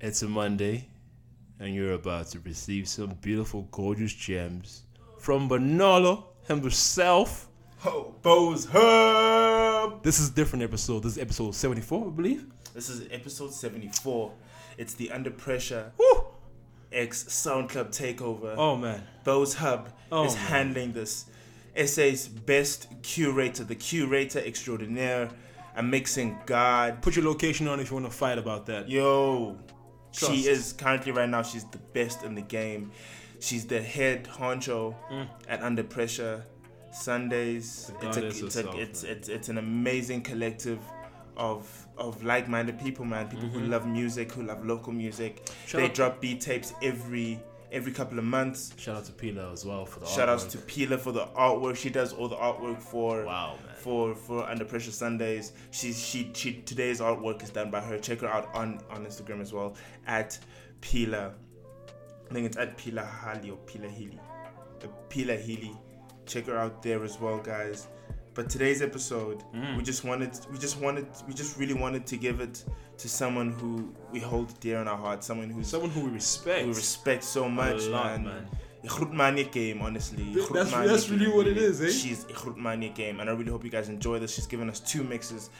It's a Monday, and you're about to receive some beautiful, gorgeous gems from Bernardo himself. Oh, Bo's Hub. This is a different episode. This is episode 74, I believe. This is episode 74. It's the Under Pressure Woo! X Sound Club takeover. Oh, man. Bo's Hub Oh, is man. handling this. SA's best curator, the curator extraordinaire, a mixing god. Put your location on if you want to fight about that. Yo, Trust. she is currently right now. She's the best in the game. She's the head honcho Mm. at Under Pressure Sundays. It's a, it's, a, it's, it's it's an amazing collective of of like-minded people, man. People who love music, who love local music. Mm-hmm. Shout they out- drop beat tapes every every couple of months. Shout out to Pila as well for the Shout outs artwork. to Pila for the artwork. She does all the artwork for Wow. For for Under Pressure Sundays. She she she today's artwork is done by her. Check her out on on Instagram as well at Pila. I think it's at Pila Hali or Pila Healy. Uh, Pila Healy. Check her out there as well, guys. But today's episode, Mm. we just wanted, we just wanted, we just really wanted to give it to someone who we hold dear in our heart, someone who's Someone who we respect. we respect so much, a lot, man. man. Grootmania game, honestly. That's- that's really game, what it is, eh? She's a Grootmania game, and I really hope you guys enjoy this. She's given us two mixes.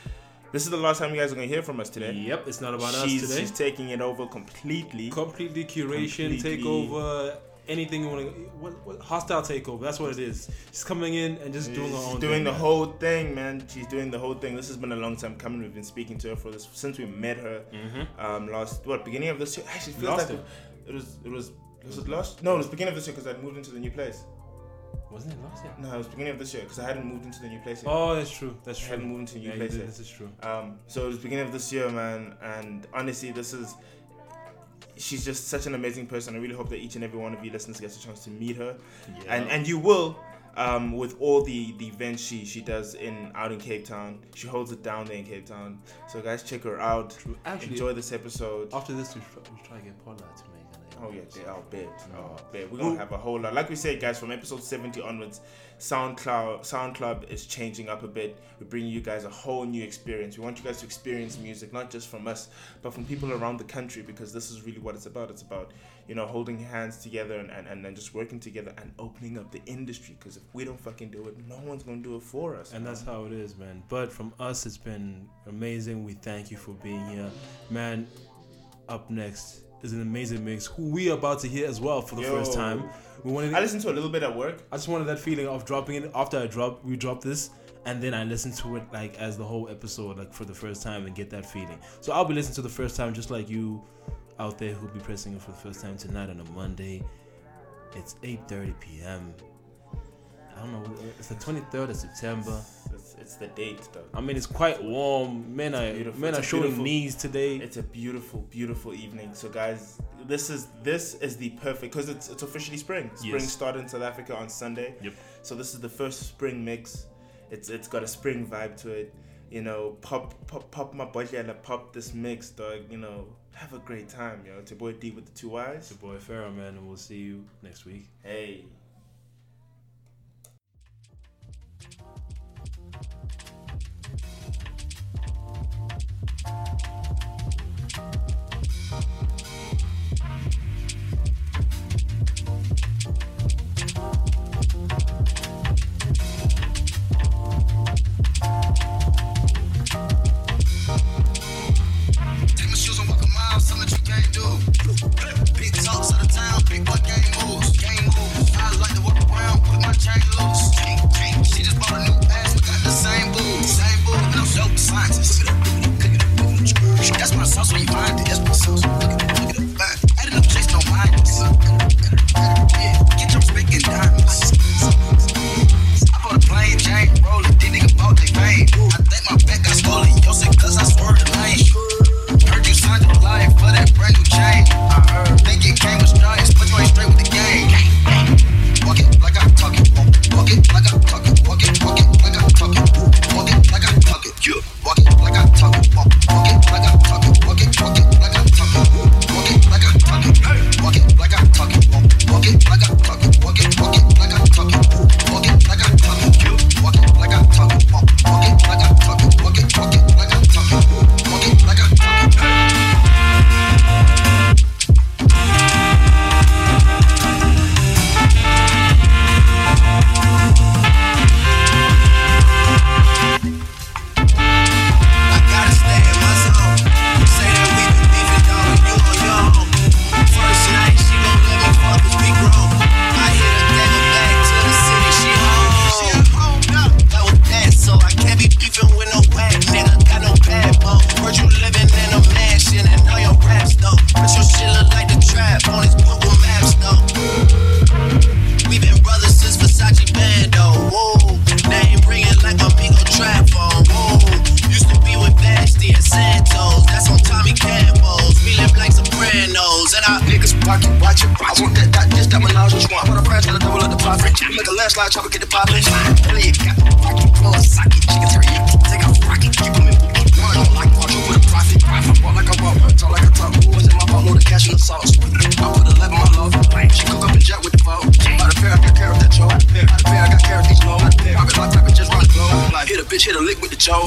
This is the last time you guys are gonna hear from us today. Yep, it's not about she's, us today. she's taking it over completely. completely curation, Completely- takeover, anything you want to. What, what, hostile takeover. That's what it is. She's coming in and just doing her She's own doing thing, the man. whole thing, man. She's doing the whole thing. This has been a long time coming. We've been speaking to her for this since we met her Mhm. um, last what beginning of this year. Actually, it feels Last like year. it was it was was it last? No, it was beginning of this year because I'd moved into the new place. Wasn't it last year? No, it was beginning of this year because I hadn't moved into the new place yet. Oh, that's true. That's I true. hadn't moved into the new Yeah, place did. yet. This is true. Um, so it was beginning of this year, man, and honestly, this is. She's just such an amazing person. I really hope that each and every one of you listeners gets a chance to meet her, Yeah. and and you will, um, with all the the events she she does in out in Cape Town. She holds it down there in Cape Town. So guys, check her out. True. Actually, Enjoy this episode. after this, we try, we try to get Paula to make an Oh yeah, they are big. Oh, Oh. We're gonna have a whole lot. Like we said, guys, from episode 70 onwards, SoundClub SoundClub is changing up a bit. We're bringing you guys a whole new experience. We want you guys to experience music, not just from us, but from people around the country, because this is really what it's about. It's about you know holding hands together and and, and, and just working together and opening up the industry. Because if we don't fucking do it, no one's gonna do it for us. And that's how it is, man. But from us, it's been amazing. We thank you for being here, man. Up next is an amazing mix who we are about to hear as well for the Yo. first time. We wanted. I listened to a little bit at work. I just wanted that feeling of dropping it after I drop. We drop this, and then I listen to it like as the whole episode, like for the first time, and get that feeling. So I'll be listening to the first time, just like you out there who'll be pressing it for the first time tonight on a Monday. It's 8:30 p.m. I don't know. It's the 23rd of September. It's, it's the date, though. I mean, it's quite warm. Men are men are showing knees today. It's a beautiful, beautiful evening. So, guys, this is this is the perfect because it's it's officially spring. Spring Yes. started in South Africa on Sunday. Yep. So this is the first spring mix. It's it's got a spring vibe to it. You know, pop pop pop my bodlela, pop this mix, dog. You know, have a great time, yo. It's your boy D with the two eyes. It's your boy Pharaoh, man, and we'll see you next week. Hey. I want that, that, this, that menage a trois. Put a branch and a double up the profit. Make a landslide, chopper, get the poppin'. Elliot got fucking blow a socket. Chicken teriyaki, take off rocket. Keep them in. Margin like Quattro with a profit. I walk like I walk, talk like I talk. Who was in my phone, know the cash in the sauce. I put 11 my love. She cook up and jet with the boat. By the pair, I got carrot that Joe. By the pair, I got carrot these low. It like pop it, just run slow. Like hit a bitch, hit a lick with the Joe.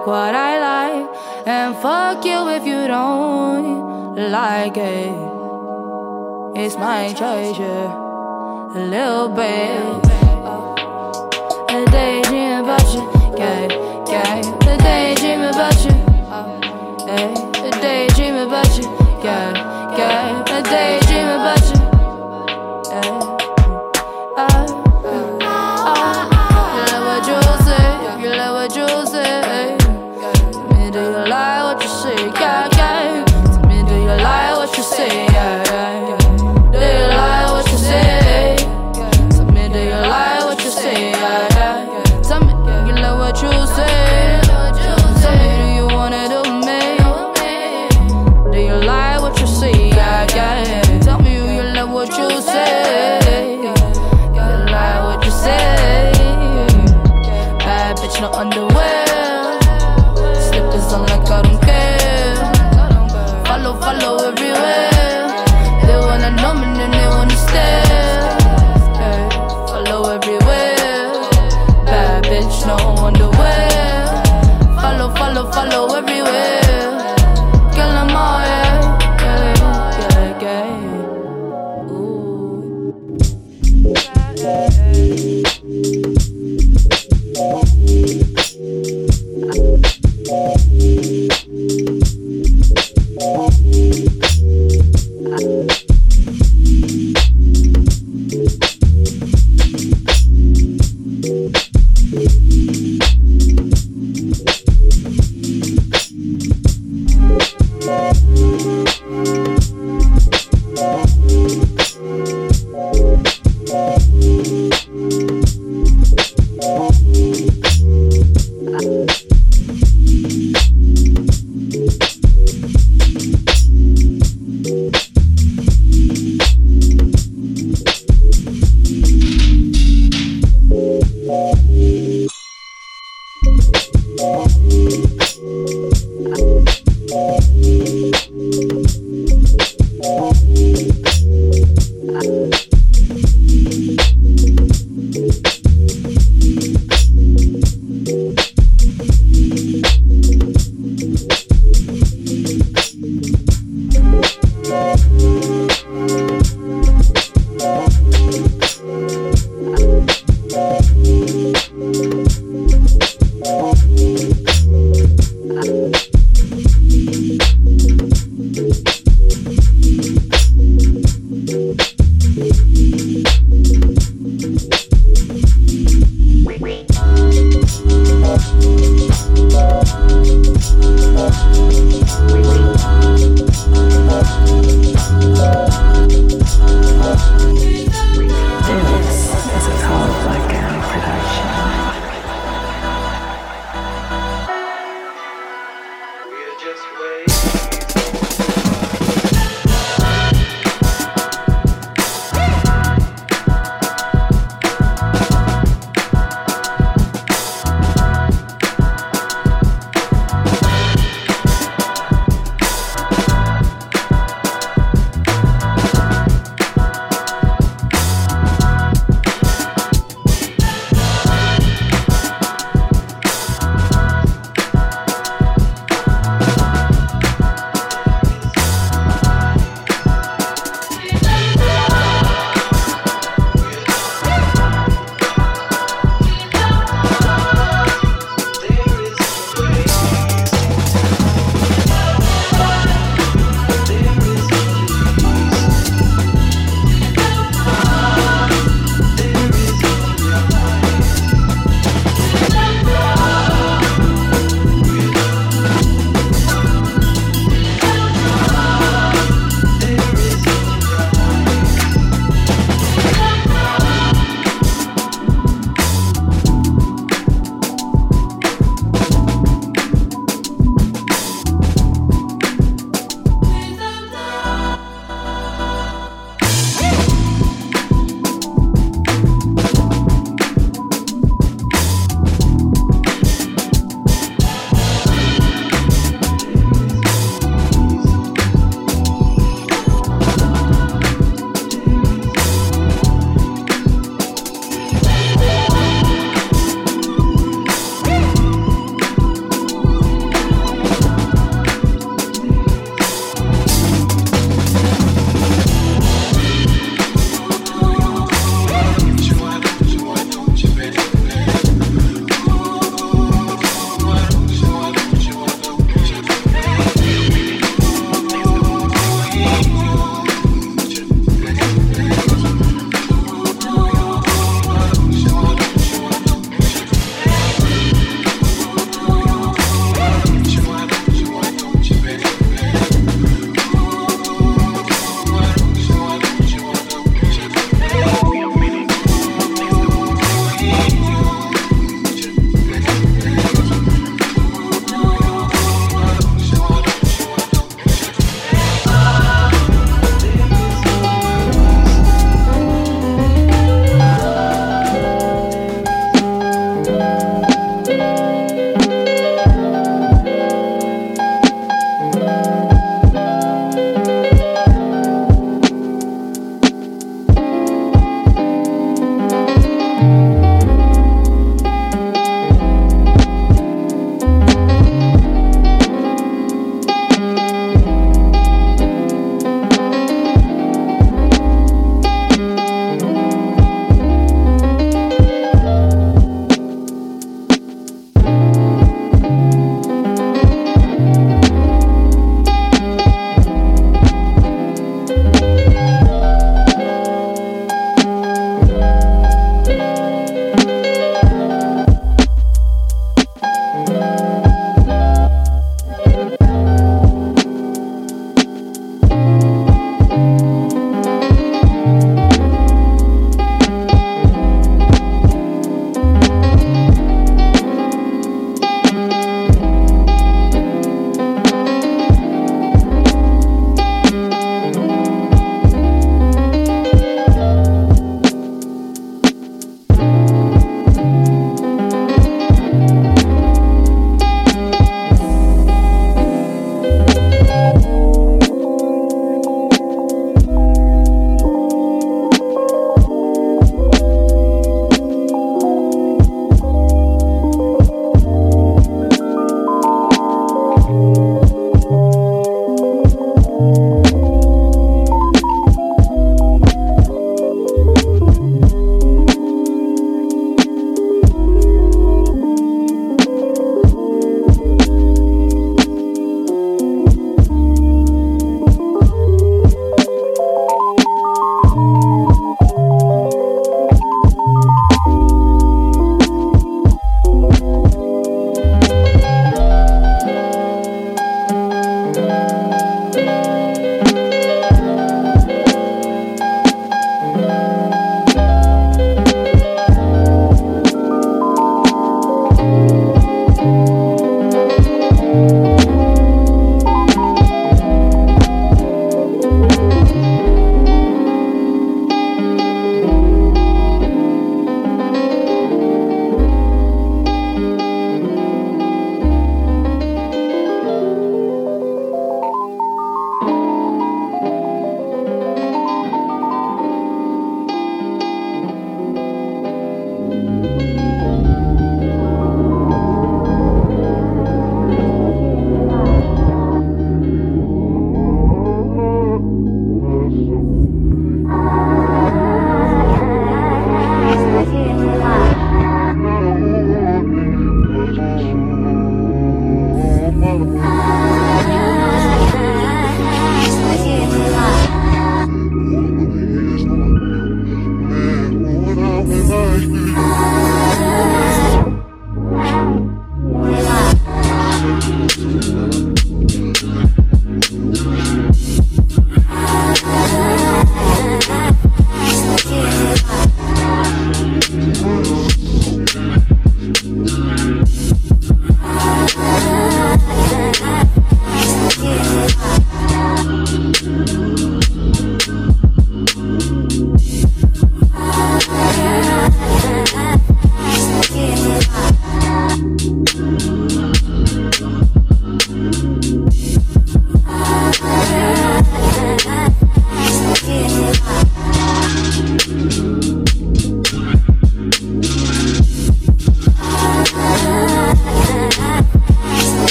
like what I like. And fuck you if you don't like it. It's my choice, yeah. A little bit. A daydream about you, yeah, gay. A daydream about you, yeah. Daydream about you, gay.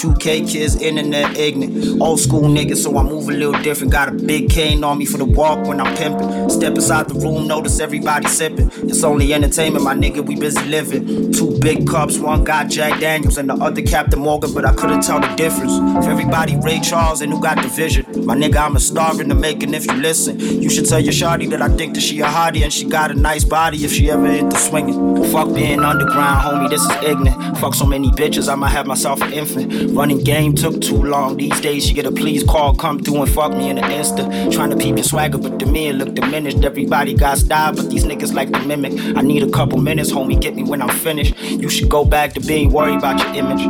The Y2K kids, internet ignorant. Old school niggas, so I move a little different. Got a big cane on me for the walk when I'm pimping. Step inside the room, notice everybody sipping. It's only entertainment, my nigga, we busy living. Two big cups, one got Jack Daniels and the other Captain Morgan, but I couldn't tell the difference. If everybody Ray Charles and who got the vision. My nigga, I'm a star in the making if you listen. You should tell your shawty that I think that she a hottie and she got a nice body if she ever hit the swinging. Fuck being underground, homie, this is ignorant. Fuck so many bitches, I might have myself an infant. Running game took too long. These days, you get a please call, come through and fuck me in an insta. Trying to peep your swagger, but to me it look diminished. Everybody got style, but these niggas like to mimic. I need a couple minutes, homie, get me when I'm finished. You should go back to being worried about your image.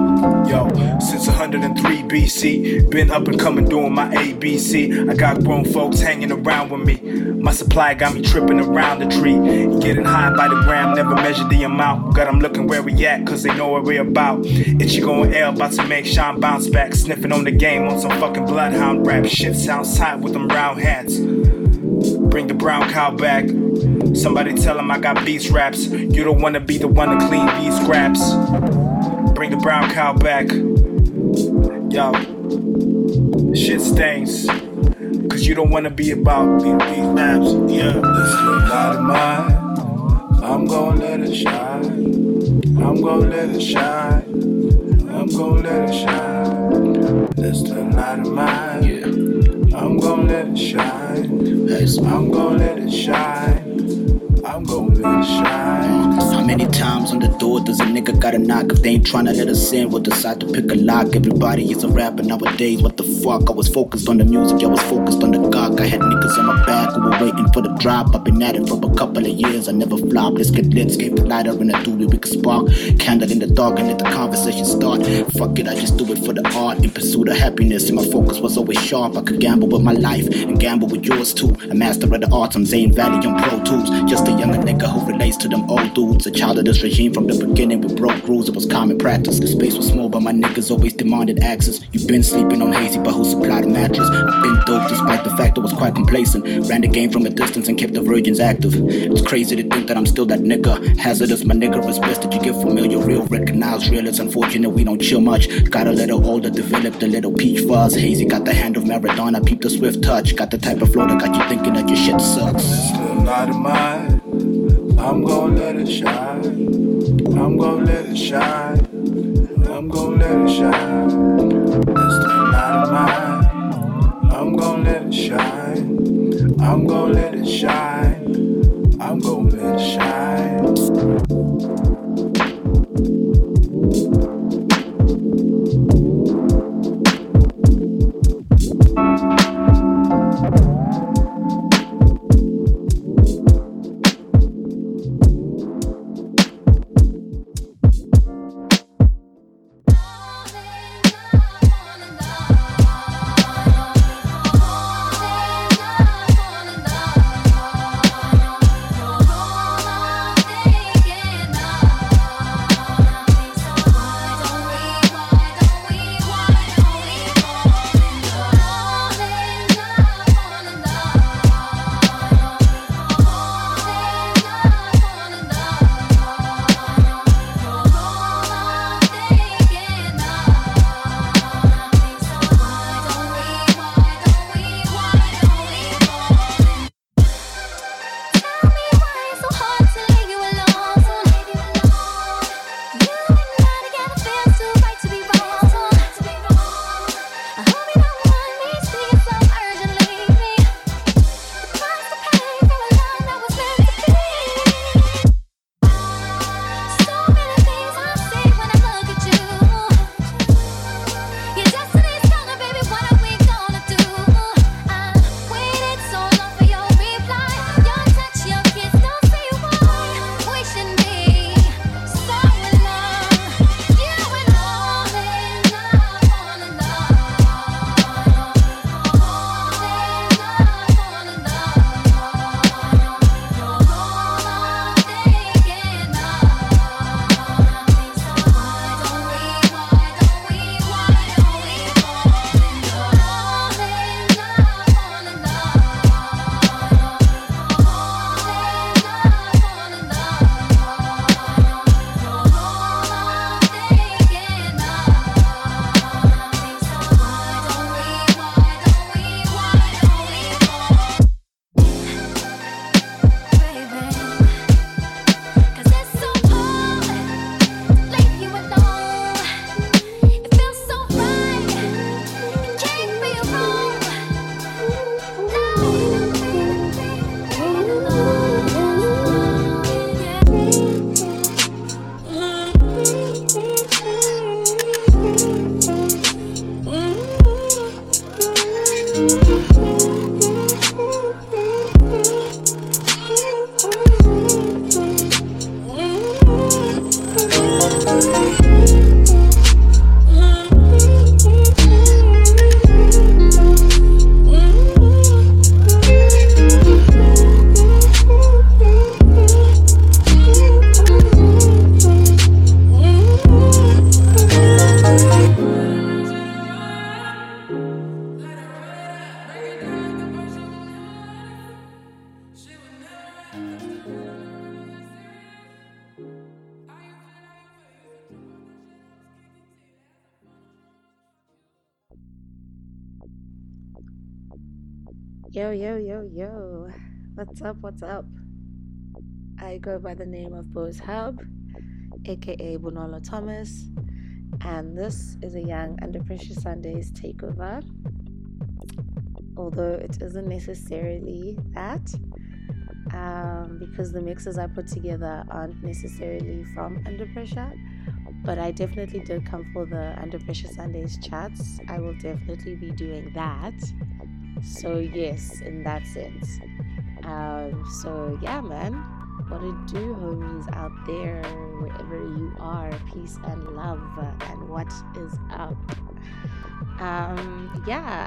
Yo, since 103 BC, been up and coming doing my ABC. I got grown folks hanging around with me. My supply got me tripping around the tree. Getting high by the gram, never measure the amount. Got them looking where we at, cause they know what we're about. Itchy going L, about to make Sean bounce back. Sniffing on the game on some fucking bloodhound rap. Shit sounds tight with them round hats. Bring the brown cow back. Somebody tell him I got beast raps. You don't wanna be the one to clean these scraps. Bring the brown cow back. Yo, shit stains. Cause you don't wanna be about these, these raps. Yeah, this is not of mine. I'm gonna let it shine. I'm gonna let it shine. I'm gonna let it shine. This the night of mine. Yeah. I'm gonna let it shine. I'm gonna let it shine. I'm gonna shine. How many times on the door does a nigga gotta knock? If they ain't tryna let us in, we'll decide to pick a lock. Everybody is a rapper nowadays, what the fuck? I was focused on the music, I was focused on the gawk. I had niggas on my back who were waiting for the drop. I've been at it for a couple of years, I never flop. Let's get lit, escape the lighter in a doobie, we can spark. Candle in the dark and let the conversation start. Fuck it, I just do it for the art. In pursuit of happiness, and my focus was always sharp. I could gamble with my life and gamble with yours too. A master of the arts, I'm Zane Valley on Pro Tools. Just a younger nigga who relates to them old dudes. A child of this regime from the beginning. We broke rules, it was common practice. The space was small, but my niggas always demanded access. You've been sleeping on hazy, but who supplied the mattress? I've been dope despite the fact I was quite complacent. Ran the game from a distance and kept the virgins active. It's crazy to think that I'm still that nigga. Hazardous, my nigga. It's best that you get familiar, real, recognize real. It's unfortunate we don't chill much. Got a little older, developed a little peach fuzz. Hazy got the hand of Maradona, peep the swift touch. Got the type of flow that got you thinking that your shit sucks. light of mine. I'm gonna let it shine. I'm gonna let it shine. I'm gonna let it shine. This light of mine. I'm gonna let it shine. I'm gonna let it shine. I'm gonna let it shine. Yo, yo, yo, yo. What's up? What's up? I go by the name of Bose Hub, aka Bonolo Thomas, and this is a Young Under Pressure Sundays takeover. Although it isn't necessarily that, um, because the mixes I put together aren't necessarily from Under Pressure, but I definitely did come for the Under Pressure Sundays chats. I will definitely be doing that. So, yes, in that sense. Um, so, yeah, man. What it do, homies out there, wherever you are, peace and love, and what is up? Um, yeah.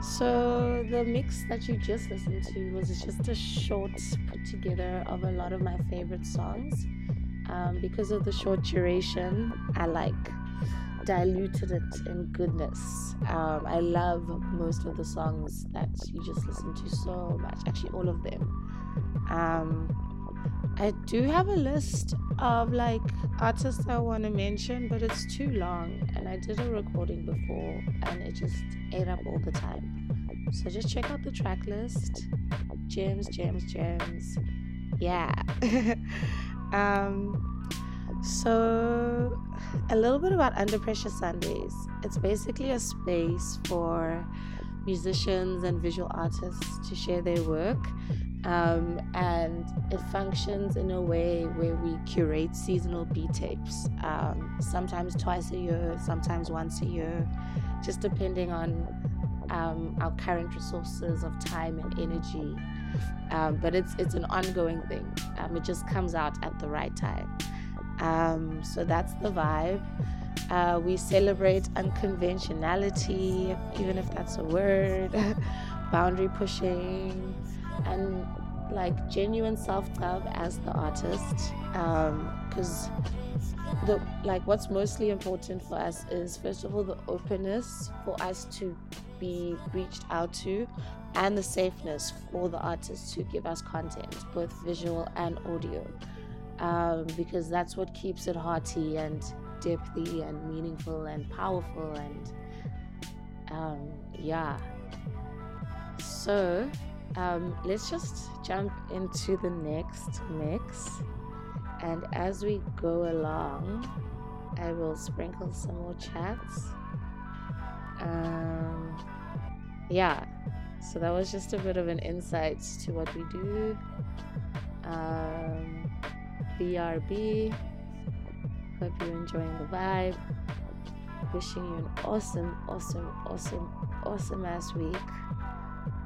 So, the mix that you just listened to was just a short put together of a lot of my favorite songs. Um, because of the short duration, I like diluted it in goodness. Um, I love most of the songs that you just listen to so much, actually, all of them. Um, I do have a list of like artists I want to mention, but it's too long, and I did a recording before and it just ate up all the time. so just check out the track list. Gems, gems, gems. Yeah. um, so, a little bit about Under Pressure Sundays. It's basically a space for musicians and visual artists to share their work. Um, and it functions in a way where we curate seasonal B tapes, um, sometimes twice a year, sometimes once a year, just depending on um, our current resources of time and energy. Um, but it's it's an ongoing thing. Um, it just comes out at the right time. Um, so that's the vibe. Uh, we celebrate unconventionality, even if that's a word, boundary pushing, and like genuine self-love as the artist. Because um, the like what's mostly important for us is first of all the openness for us to be reached out to and the safeness for the artists to give us content both visual and audio um, because that's what keeps it hearty and depthy and meaningful and powerful and um, yeah. So um, let's just jump into the next mix. And as we go along i will sprinkle some more chats. Um, yeah. So that was just a bit of an insight to what we do. Um, BRB. Hope you're enjoying the vibe. Wishing you an awesome, awesome, awesome, awesome ass week.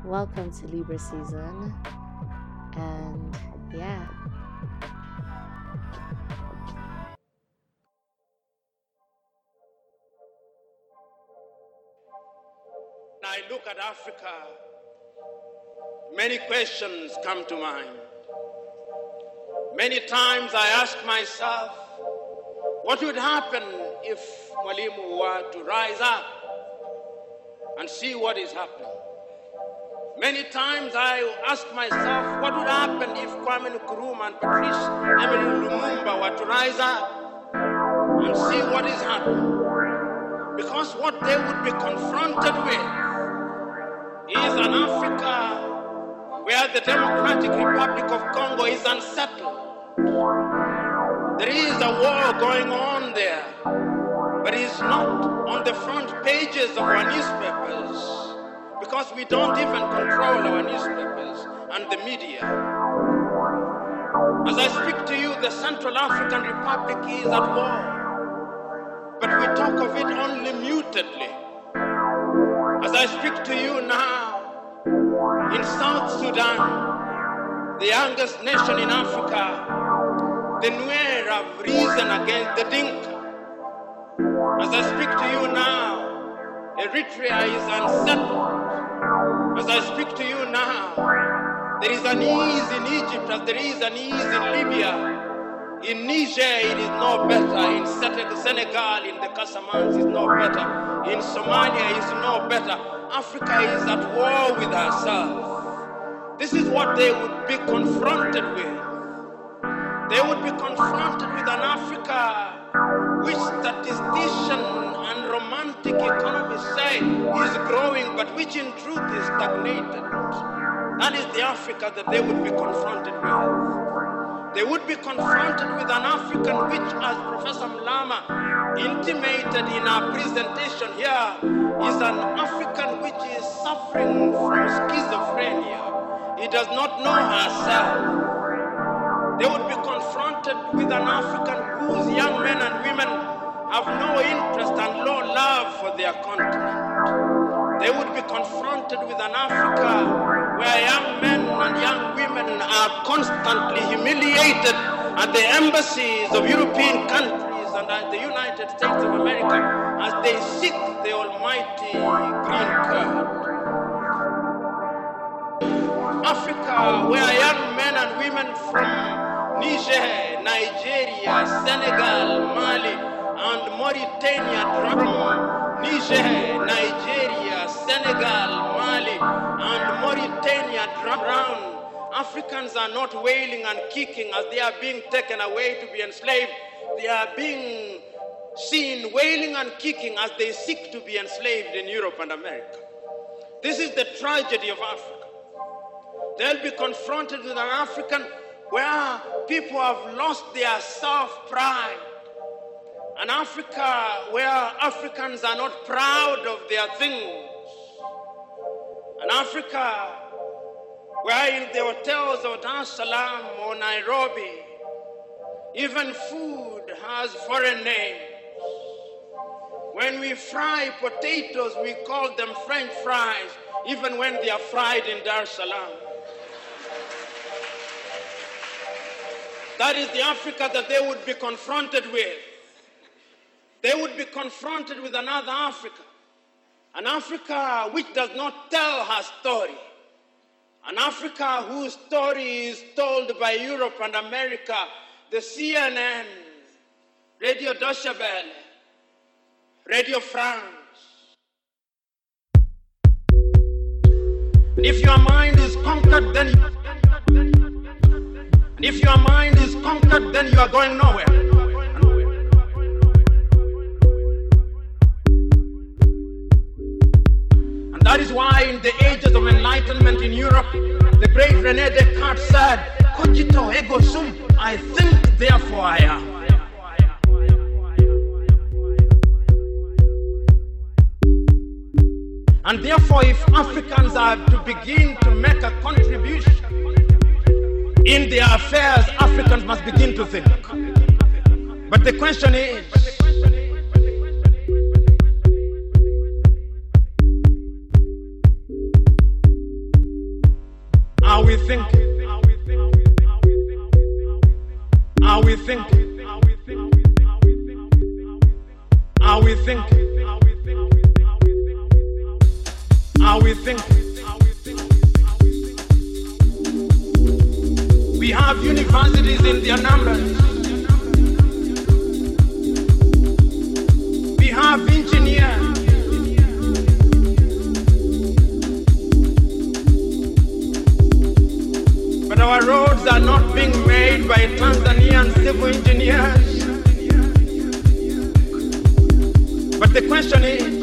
Welcome to Libra season. And yeah. I look at Africa, many questions come to mind. Many times I ask myself, what would happen if Mwalimu were to rise up and see what is happening? Many times I ask myself, what would happen if Kwame Nkrumah and Patrice Emery Lumumba were to rise up and see what is happening? Because what they would be confronted with is an Africa where the Democratic Republic of Congo is unsettled. There is a war going on there, but it's not on the front pages of our newspapers because we don't even control our newspapers and the media. As I speak to you, the Central African Republic is at war, but we talk of it only mutedly. As I speak to you now, in South Sudan, the youngest nation in Africa, the Nuer have risen against the Dinka. As I speak to you now, Eritrea is unsettled. As I speak to you now, there is an ease in Egypt as there is an ease in Libya. In Niger, it is no better. In Senegal, in the Casamance, is no better. In Somalia, it's no better. Africa is at war with herself. This is what they would be confronted with. They would be confronted with an Africa which statistician and romantic economists say is growing, but which in truth is stagnated. That is the Africa that they would be confronted with. They would be confronted with an African which, as Professor Mlama intimated in our presentation here, is an African which is suffering from schizophrenia. He does not know herself. They would be confronted with an African whose young men and women have no interest and no love for their continent. They would be confronted with an Africa where young men and young women are constantly humiliated at the embassies of European countries and at the United States of America as they seek the almighty green card. Africa, where young men and women from Niger, Nigeria, Senegal, Mali, and Mauritania from Niger, Nigeria, Senegal, Mali, and Mauritania drown. Africans are not wailing and kicking as they are being taken away to be enslaved. They are being seen wailing and kicking as they seek to be enslaved in Europe and America. This is the tragedy of Africa. They'll be confronted with an African where people have lost their self pride. An Africa where Africans are not proud of their things. An Africa where in the hotels of Dar es Salaam or Nairobi, even food has foreign names. When we fry potatoes, we call them French fries, even when they are fried in Dar es Salaam. That is the Africa that they would be confronted with. They would be confronted with another Africa. An Africa which does not tell her story. An Africa whose story is told by Europe and America, the CNN, Radio Deutsche Welle, Radio France. If your mind is conquered, then if your mind is conquered, then you are going nowhere. And that is why in the ages of enlightenment in Europe, the great Rene Descartes said, Cogito ergo sum, I think, therefore I am. And therefore, if Africans are to begin to make a contribution in their affairs, Africans must begin to think. But the question is, are we thinking? Are we thinking? Are we thinking? Are we thinking? We have universities in their numbers. We have engineers. But our roads are not being made by Tanzanian civil engineers. But the question is,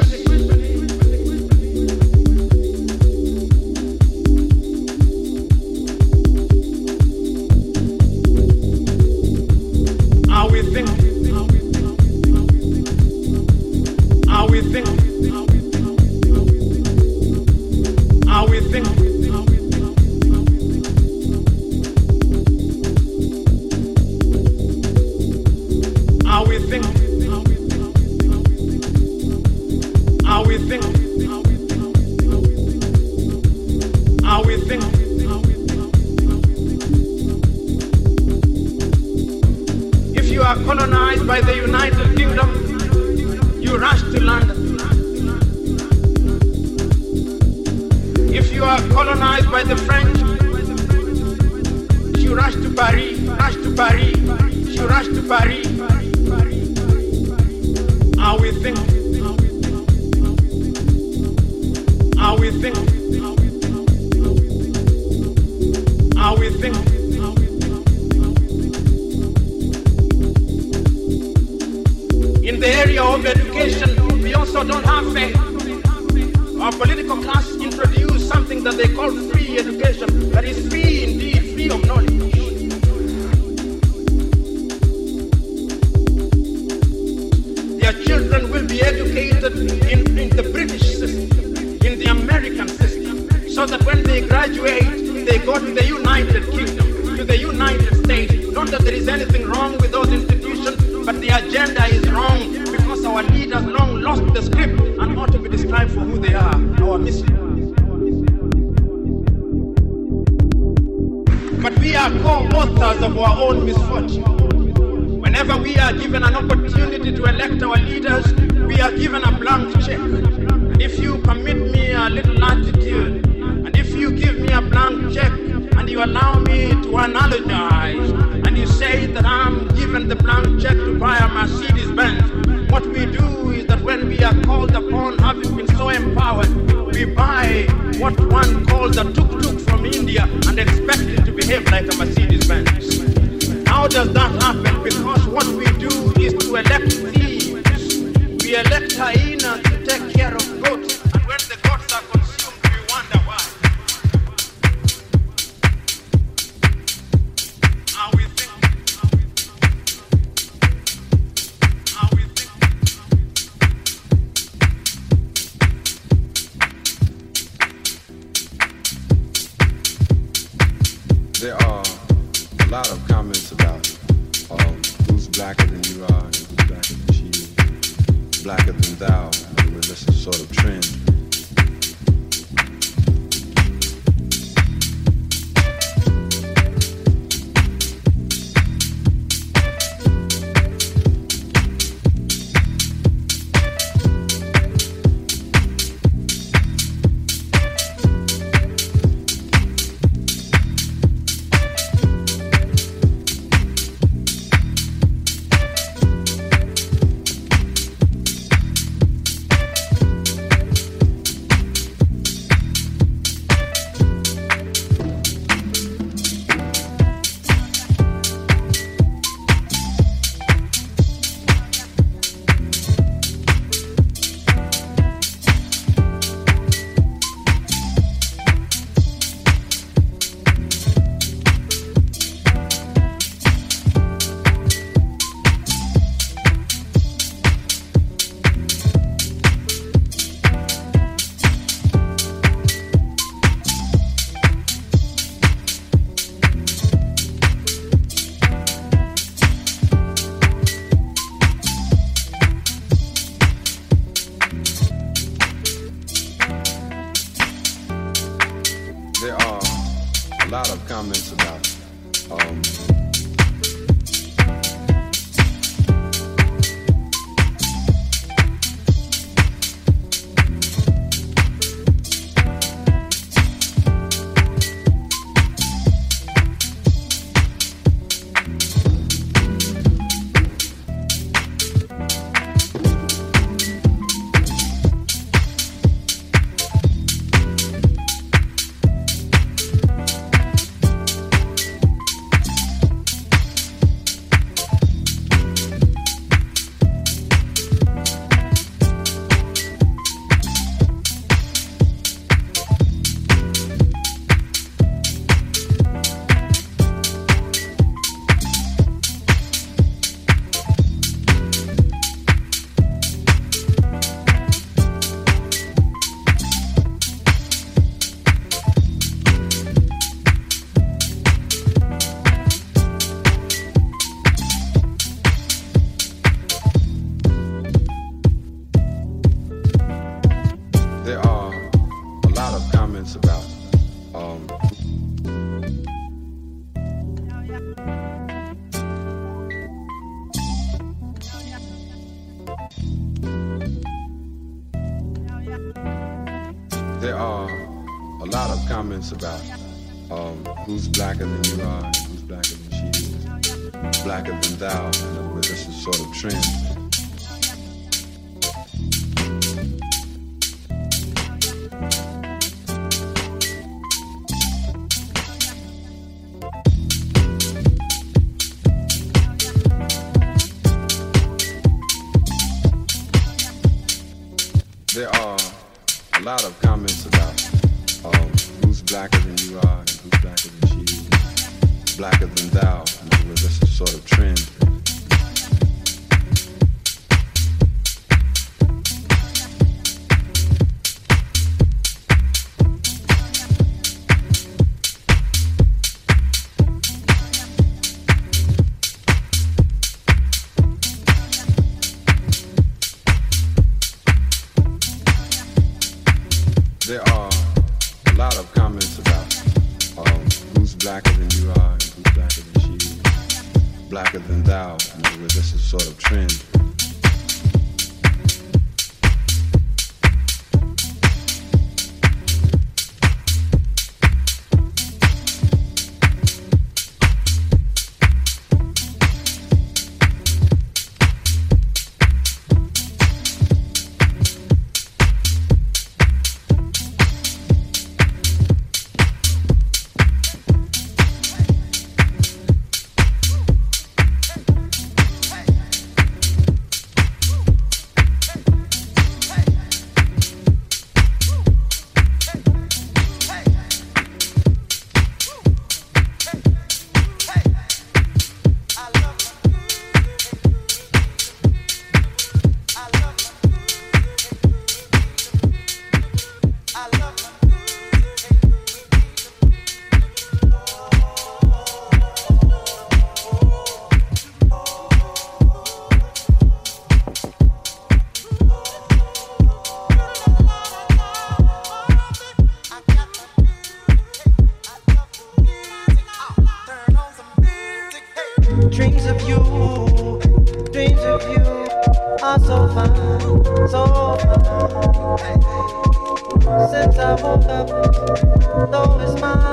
Since I woke up, though it's my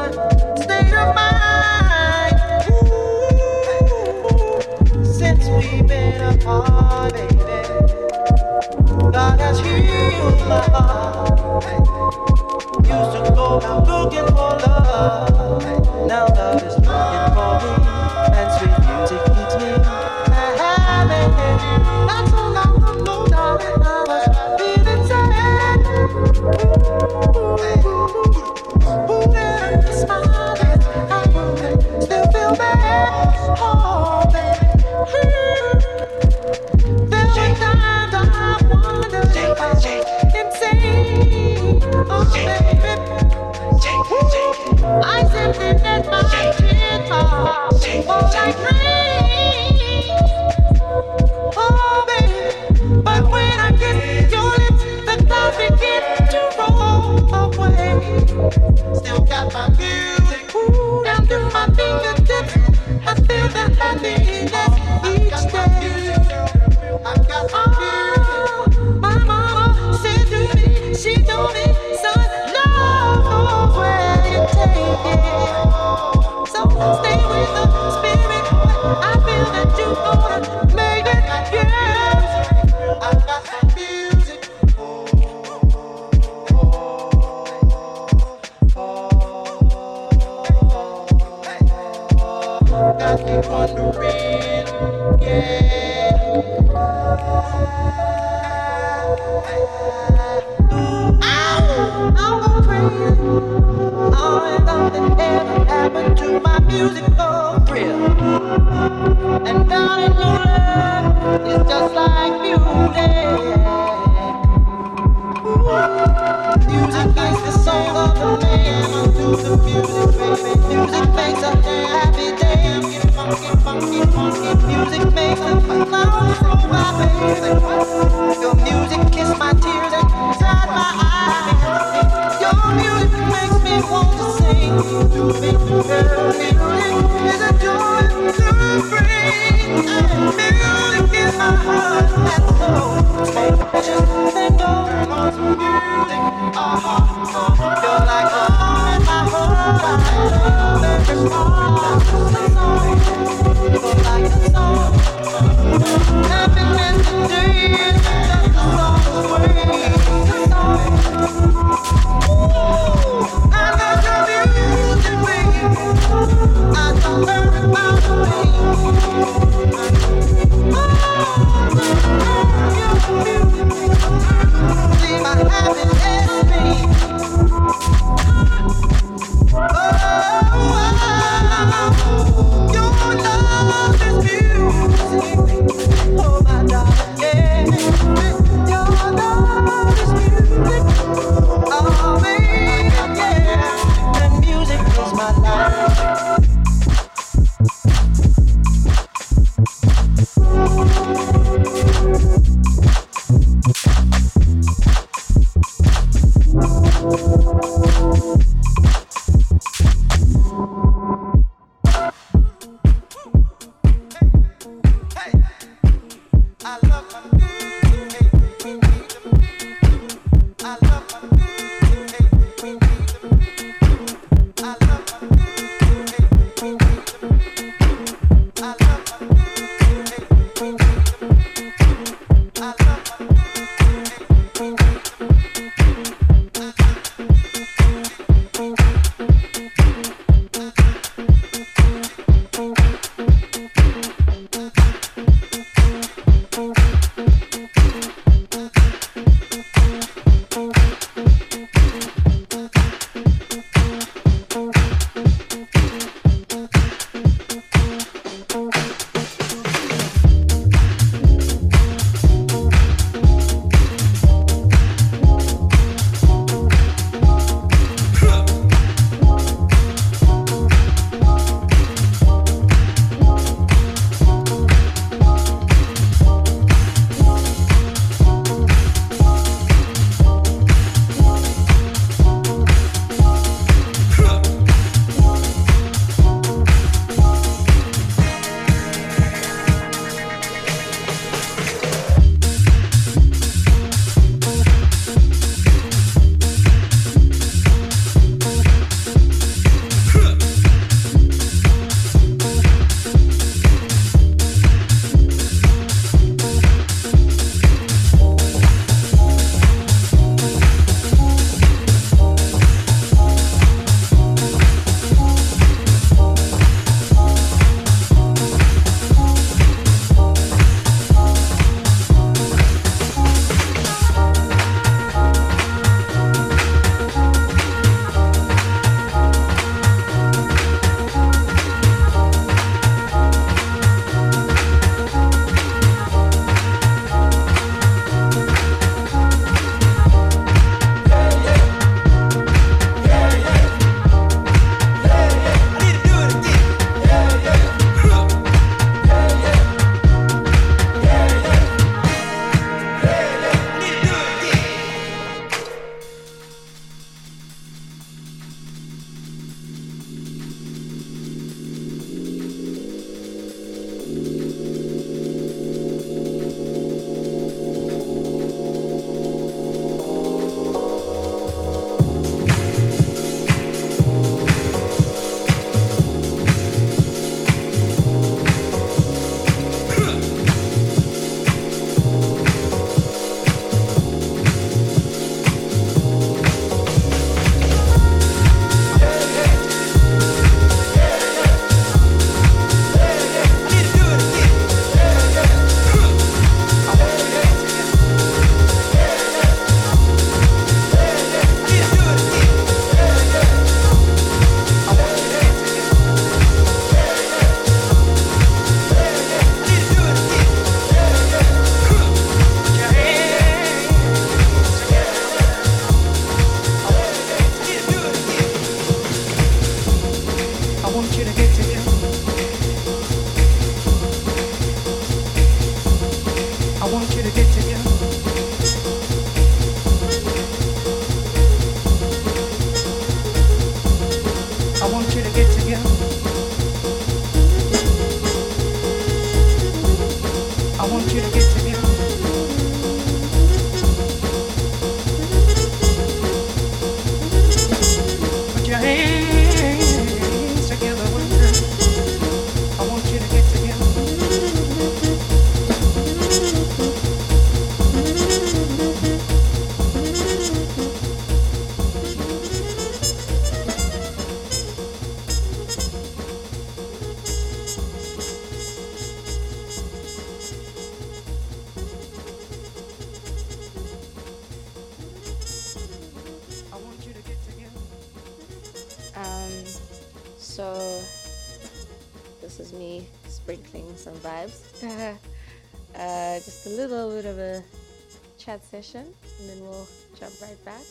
chat session, and then we'll jump right back.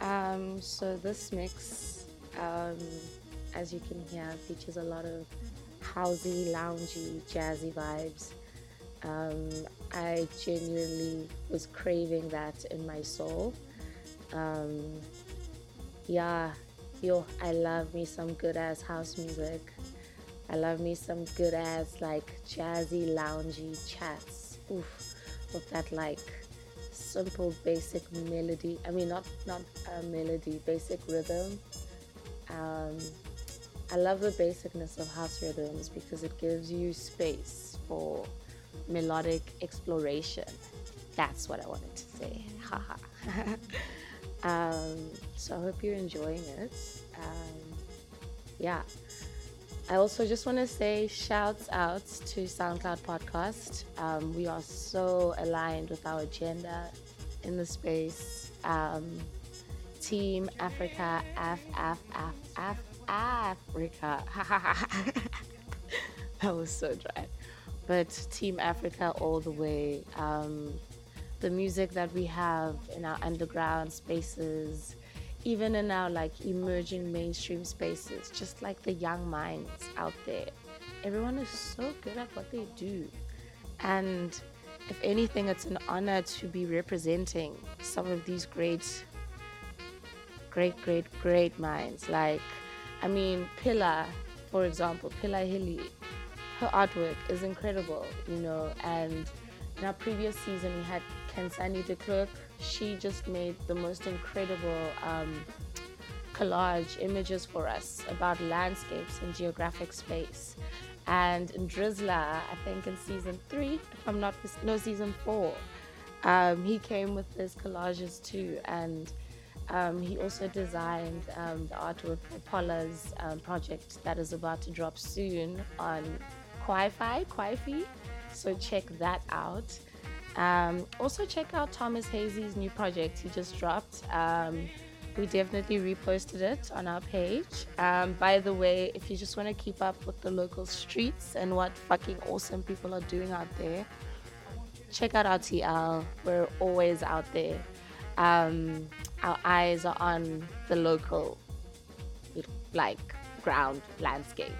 Um, so this mix, um, as you can hear, features a lot of housey, loungy, jazzy vibes. Um, I genuinely was craving that in my soul. Um, yeah, yo, I love me some good ass house music. I love me some good ass like jazzy, loungy chats. Oof, with that like simple, basic melody. I mean, not not a melody, basic rhythm. Um, I love the basicness of house rhythms because it gives you space for melodic exploration. That's what I wanted to say. Haha. um, so I hope you're enjoying it. Um, yeah. I also just want to say shouts out to SoundClub Podcast. Um, we are so aligned with our agenda in the space. Um, Team Africa, Af, Af, Af, Af, Africa. that was so dry. But Team Africa all the way. Um, the music that we have in our underground spaces, even in our like emerging mainstream spaces, just like the young minds out there. Everyone is so good at what they do. And if anything, it's an honor to be representing some of these great, great, great, great minds. Like, I mean, Pillar, for example, Pillar Hilly, her artwork is incredible, you know. And in our previous season, we had Kensani de Klerk. She just made the most incredible um, collage images for us about landscapes and geographic space. And in Drizzler, I think in season three, if I'm not no season four, um, he came with his collages too, and um, he also designed um, the artwork for Paula's um, project that is about to drop soon on Wi-Fi, Wi-Fi. So check that out. Um, also check out Thomas Hazy's new project he just dropped. Um, we definitely reposted it on our page. Um, by the way, if you just want to keep up with the local streets and what fucking awesome people are doing out there, check out our TL. We're always out there. Um, our eyes are on the local, like ground landscape.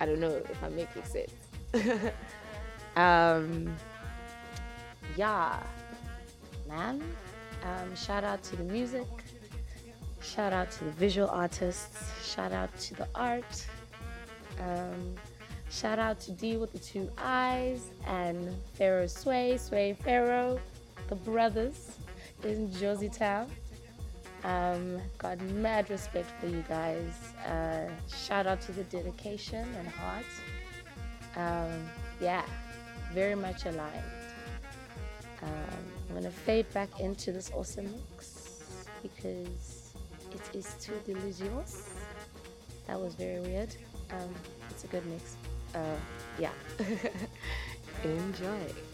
I don't know if I'm making sense. um, yeah, man. Um, shout out to the music. Shout out to the visual artists. Shout out to the art. Um, shout out to D with the two eyes and Pharaoh Sway, Sway Pharaoh, the brothers in Jozi Town. Um, got mad respect for you guys. Uh, shout out to the dedication and heart. Um, yeah, very much aligned. Um, I'm gonna fade back into this awesome mix because it is too delicious. That was very weird. Um, it's a good mix. Uh, yeah. Enjoy.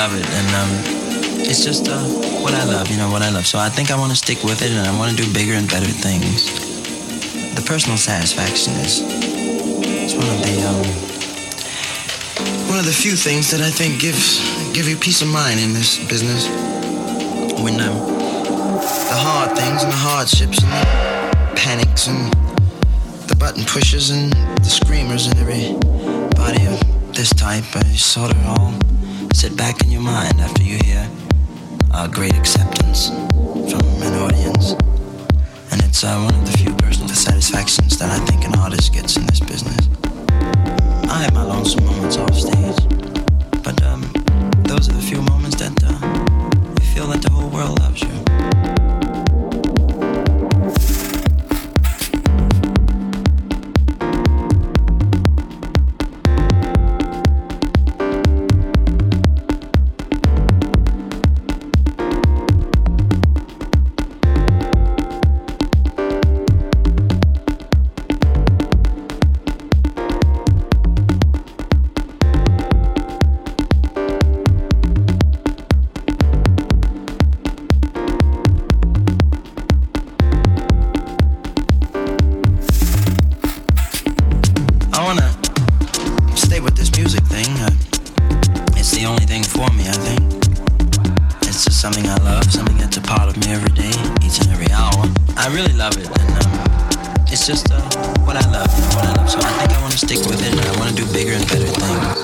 Love it, and um, it's just uh, what I love, you know, what I love. So I think I want to stick with it, and I want to do bigger and better things. The personal satisfaction is it's one of the um, one of the few things that I think gives give you peace of mind in this business. When um, the hard things and the hardships and the panics and the button pushers and the screamers and every body of this type, I sort of all sit back in your mind after you hear our great acceptance from an audience. And it's uh, one of the few personal satisfactions that I think an artist gets in this business. I have my lonesome moments off stage, for me, I think. It's just something I love, something that's a part of me every day, each and every hour. I really love it, and um, it's just uh, what I love, you know, what I love. So I think I wanna stick with it, and I wanna do bigger and better things.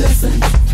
listen.